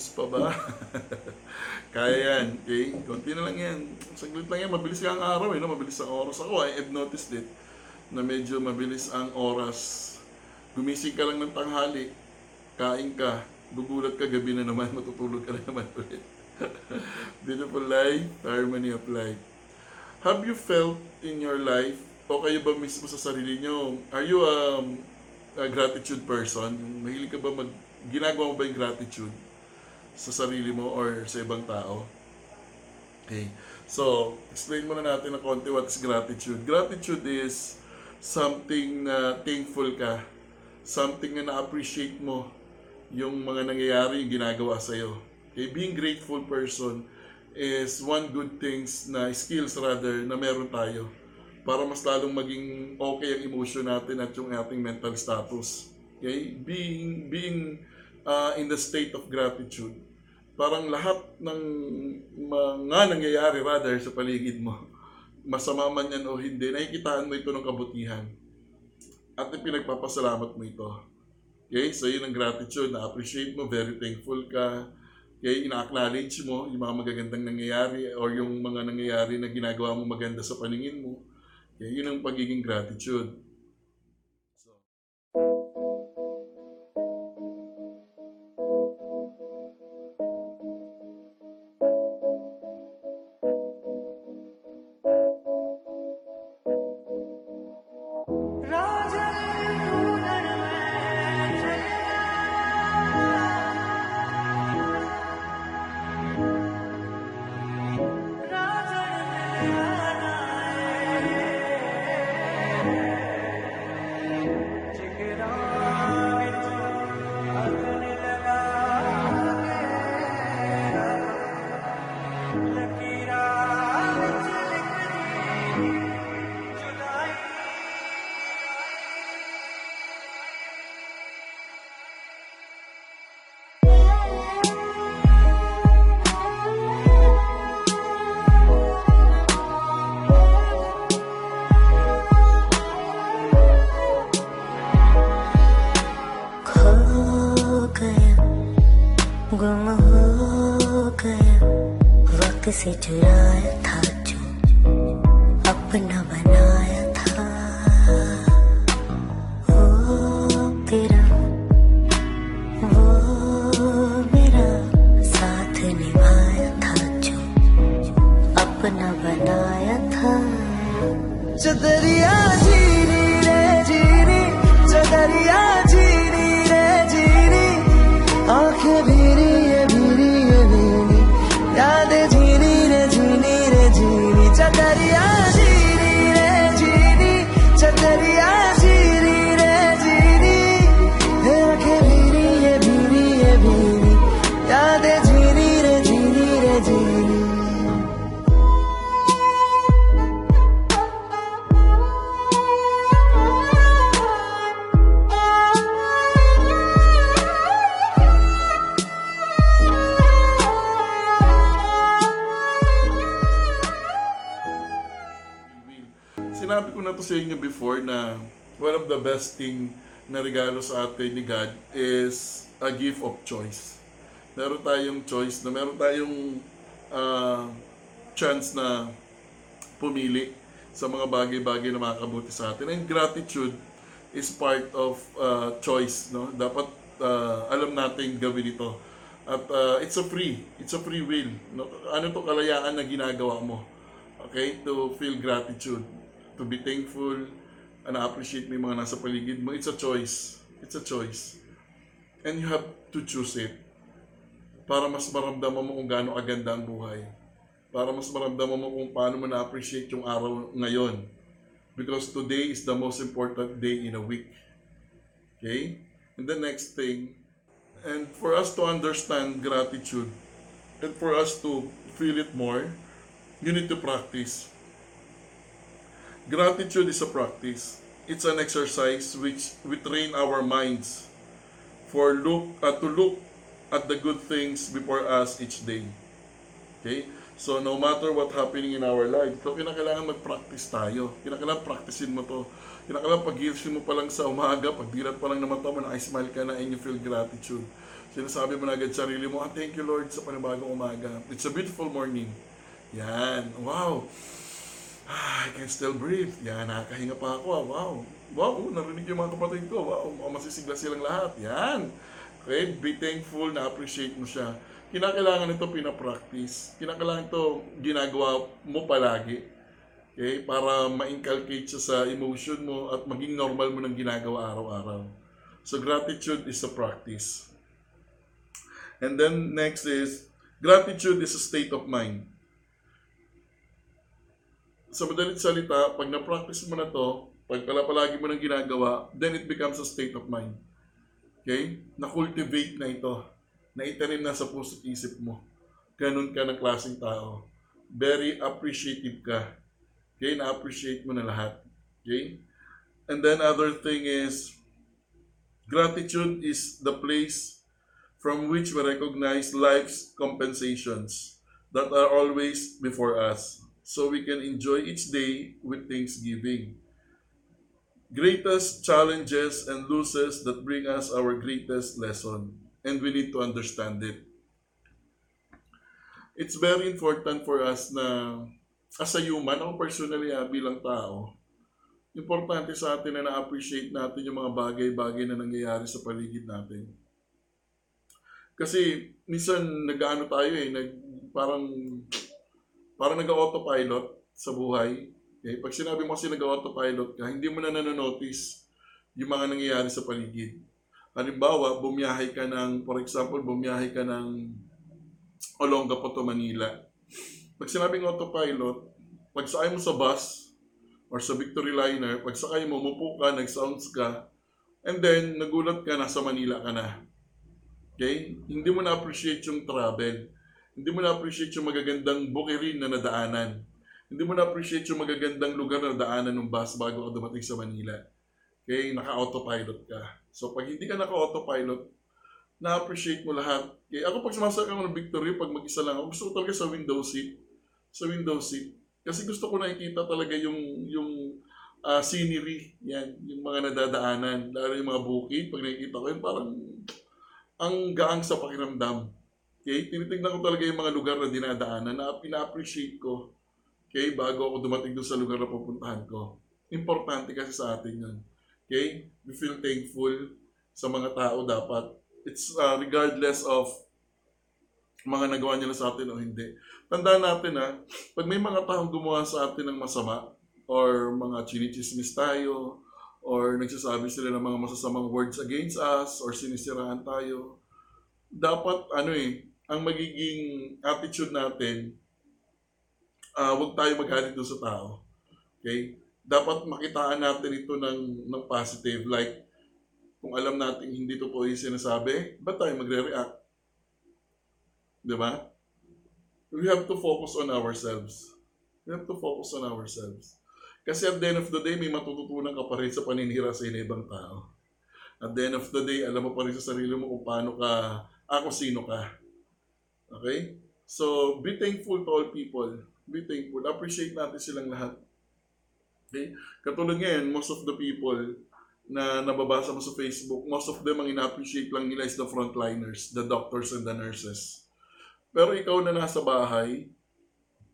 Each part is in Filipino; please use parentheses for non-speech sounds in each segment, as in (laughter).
Ayos pa ba? (laughs) Kaya yan, okay? Konti na lang yan. Saglit lang yan. Mabilis ka ang araw eh, no? Mabilis ang oras. Ako, I have noticed it na medyo mabilis ang oras. Gumising ka lang ng tanghali, kain ka, gugulat ka gabi na naman, (laughs) matutulog ka na naman ulit. (laughs) Beautiful life, harmony of life. Have you felt in your life, o kayo ba mismo sa sarili nyo, are you um, a gratitude person? Mahilig ka ba mag, ginagawa mo ba yung gratitude sa sarili mo or sa ibang tao? Okay. So, explain muna natin ng konti what's gratitude. Gratitude is something na thankful ka. Something na na-appreciate mo yung mga nangyayari, yung ginagawa sa'yo. Okay? Being grateful person is one good things na skills rather na meron tayo para mas lalong maging okay ang emotion natin at yung ating mental status. Okay? Being being uh, in the state of gratitude. Parang lahat ng mga nangyayari rather sa paligid mo, (laughs) masama man yan o hindi, nakikitaan mo ito ng kabutihan. At pinagpapasalamat mo ito. Okay? So yun ang gratitude, na-appreciate mo, very thankful ka. Okay? Ina-acknowledge mo yung mga magagandang nangyayari or yung mga nangyayari na ginagawa mo maganda sa paningin mo. Okay? Yun ang pagiging gratitude. Yeah. गुम हो गया। वक्त से चुराया था जो अपना बनाया था। वो तेरा, वो मेरा साथ निभाया था जो अपना बनाया था। चदरिया जीनी रे Sinabi ko na to sa inyo before na one of the best thing na regalo sa atin ni God is a gift of choice. Meron tayong choice na meron tayong ah, chance na pumili sa mga bagay-bagay na makakabuti sa atin. And gratitude is part of uh, choice. No? Dapat uh, alam natin gawin ito. At uh, it's a free, it's a free will. No? Ano to kalayaan na ginagawa mo? Okay? To feel gratitude, to be thankful, and appreciate mo yung mga nasa paligid mo. It's a choice. It's a choice. And you have to choose it para mas maramdaman mo kung gaano aganda ang buhay. Para mas maramdaman mo kung paano mo na-appreciate yung araw ngayon. Because today is the most important day in a week. Okay? And the next thing, and for us to understand gratitude, and for us to feel it more, you need to practice. Gratitude is a practice. It's an exercise which we train our minds for look uh, to look at the good things before us each day. Okay? So, no matter what happening in our life, so kinakailangan mag-practice tayo. Kinakailangan practicein mo to. Kinakala pag mo pa lang sa umaga, pag dilat pa lang naman mo, naka-smile ka na and you feel gratitude. Sinasabi mo na agad sa sarili mo, ah, thank you Lord sa panibagong umaga. It's a beautiful morning. Yan. Wow. Ah, I can still breathe. Yan, nakakahinga pa ako. Wow. Wow, narinig yung mga kapatid ko. Wow, oh, masisigla silang lahat. Yan. Okay, be thankful, na-appreciate mo siya. Kinakailangan ito pinapractice. Kinakailangan ito ginagawa mo palagi. Okay, para ma-inculcate siya sa emotion mo at maging normal mo ng ginagawa araw-araw. So gratitude is a practice. And then next is gratitude is a state of mind. Sa madalit salita, pag na-practice mo na to, pag pala palagi mo nang ginagawa, then it becomes a state of mind. Okay? Na-cultivate na ito. Na-itanim na sa puso't isip mo. Ganun ka ng klaseng tao. Very appreciative ka. Okay? Na-appreciate mo na lahat. Okay? And then other thing is, gratitude is the place from which we recognize life's compensations that are always before us, so we can enjoy each day with thanksgiving. Greatest challenges and losses that bring us our greatest lesson, and we need to understand it. It's very important for us na as a human, ako personally ah, bilang tao, importante sa atin na na-appreciate natin yung mga bagay-bagay na nangyayari sa paligid natin. Kasi minsan nag-ano tayo eh, nag, parang parang nag-autopilot sa buhay. Okay? Pag sinabi mo kasi nag-autopilot ka, hindi mo na nanonotice yung mga nangyayari sa paligid. Halimbawa, bumiyahe ka ng, for example, bumiyahe ka ng Olongapo to Manila. Pag sinabing autopilot, pag sakay mo sa bus or sa Victory Liner, pag sakay mo, mupo ka, nag-sounds ka, and then nagulat ka, nasa Manila ka na. Okay? Hindi mo na-appreciate yung travel. Hindi mo na-appreciate yung magagandang bukirin na nadaanan. Hindi mo na-appreciate yung magagandang lugar na nadaanan ng bus bago ka dumating sa Manila. Okay? Naka-autopilot ka. So, pag hindi ka naka-autopilot, na-appreciate mo lahat. Okay? Ako pag sumasakay ako ng Victory, pag mag-isa lang ako, gusto ko talaga sa window seat. Sa window seat. Kasi gusto ko nakikita talaga yung yung ah, scenery, yan, yung mga nadadaanan, lalo yung mga bukid, pag nakikita ko yun, parang ang gaang sa pakiramdam. Okay? Tinitignan ko talaga yung mga lugar na dinadaanan na pina-appreciate ko. Okay? Bago ako dumating doon sa lugar na pupuntahan ko. Importante kasi sa atin yun. Okay? We feel thankful sa mga tao dapat. It's uh, regardless of mga nagawa nila sa atin o hindi. Tandaan natin ha, pag may mga taong gumawa sa atin ng masama, or mga chinichismis tayo, or nagsasabi sila ng mga masasamang words against us, or sinisiraan tayo, dapat ano eh, ang magiging attitude natin, ah wag tayo magalit doon sa tao. Okay? Dapat makitaan natin ito ng, ng positive. Like, kung alam natin hindi totoo yung sinasabi, ba't tayo magre-react? Di ba? We have to focus on ourselves. We have to focus on ourselves. Kasi at the end of the day, may matututunan ka pa rin sa paninira sa ibang tao. At the end of the day, alam mo pa rin sa sarili mo kung paano ka, ako sino ka. Okay? So, be thankful to all people. Be thankful. Appreciate natin silang lahat. Okay? Katulad ngayon, most of the people na nababasa mo sa Facebook, most of them ang ina-appreciate lang nila is the frontliners, the doctors and the nurses. Pero ikaw na nasa bahay,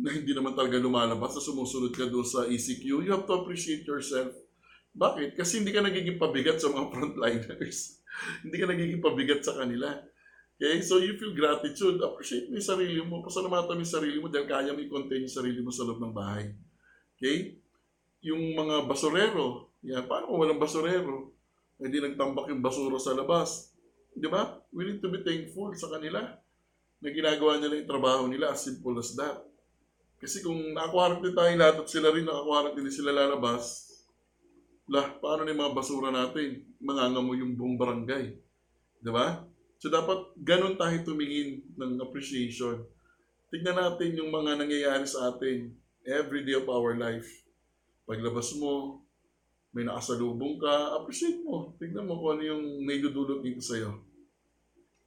na hindi naman talaga lumalabas, na sumusunod ka doon sa ECQ, you have to appreciate yourself. Bakit? Kasi hindi ka nagiging pabigat sa mga (laughs) frontliners. hindi ka nagiging pabigat sa kanila. Okay? So you feel gratitude, appreciate mo yung sarili mo, pasalamatan mo yung sarili mo dahil kaya mo i-contain yung sarili mo sa loob ng bahay. Okay? Yung mga basurero, yan, paano kung walang basurero? Hindi nagtambak yung basura sa labas. Di ba? We need to be thankful sa kanila na ginagawa nila yung trabaho nila as simple as that. Kasi kung naka-quarantine tayo lahat at sila rin naka-quarantine din sila lalabas, lah, paano na yung mga basura natin? Mangangamo yung buong barangay. Di ba? So dapat ganun tayo tumingin ng appreciation. Tignan natin yung mga nangyayari sa atin every day of our life. Paglabas mo, may nakasalubong ka, appreciate mo. Tignan mo kung ano yung may dudulot dito sa'yo.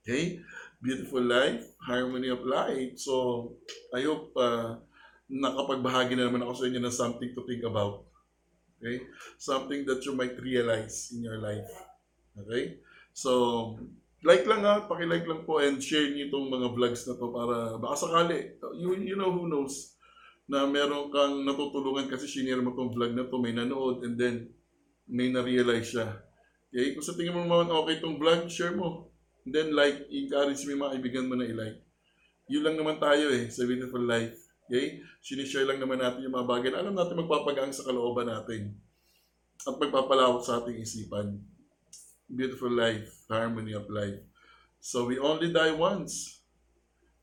Okay? Beautiful life, harmony of life. So, I hope uh, nakapagbahagi na naman ako sa inyo ng something to think about. Okay? Something that you might realize in your life. Okay? So, like lang ha, paki-like lang po and share niyo itong mga vlogs na to para baka sakali, you, you know who knows, na meron kang natutulungan kasi shinare mo tong vlog na to, may nanood and then may na-realize siya. Okay? Kung sa tingin mo naman okay itong vlog, share mo. And then like, encourage mo yung mga kaibigan mo na i-like. Yun lang naman tayo eh, sa Beautiful Life. Okay? Sinishare lang naman natin yung mga bagay na alam natin magpapagaan sa kalooban natin. At magpapalawak sa ating isipan. Beautiful life, harmony of life. So we only die once,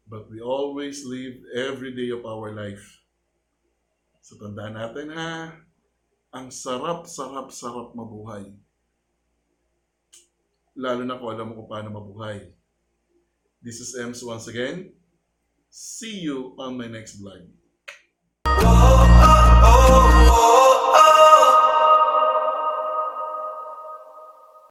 but we always live every day of our life. So tandaan natin ha, ang sarap, sarap, sarap mabuhay. Lalo na kung alam mo kung paano mabuhay. This is Ems once again. See you on my next vlog.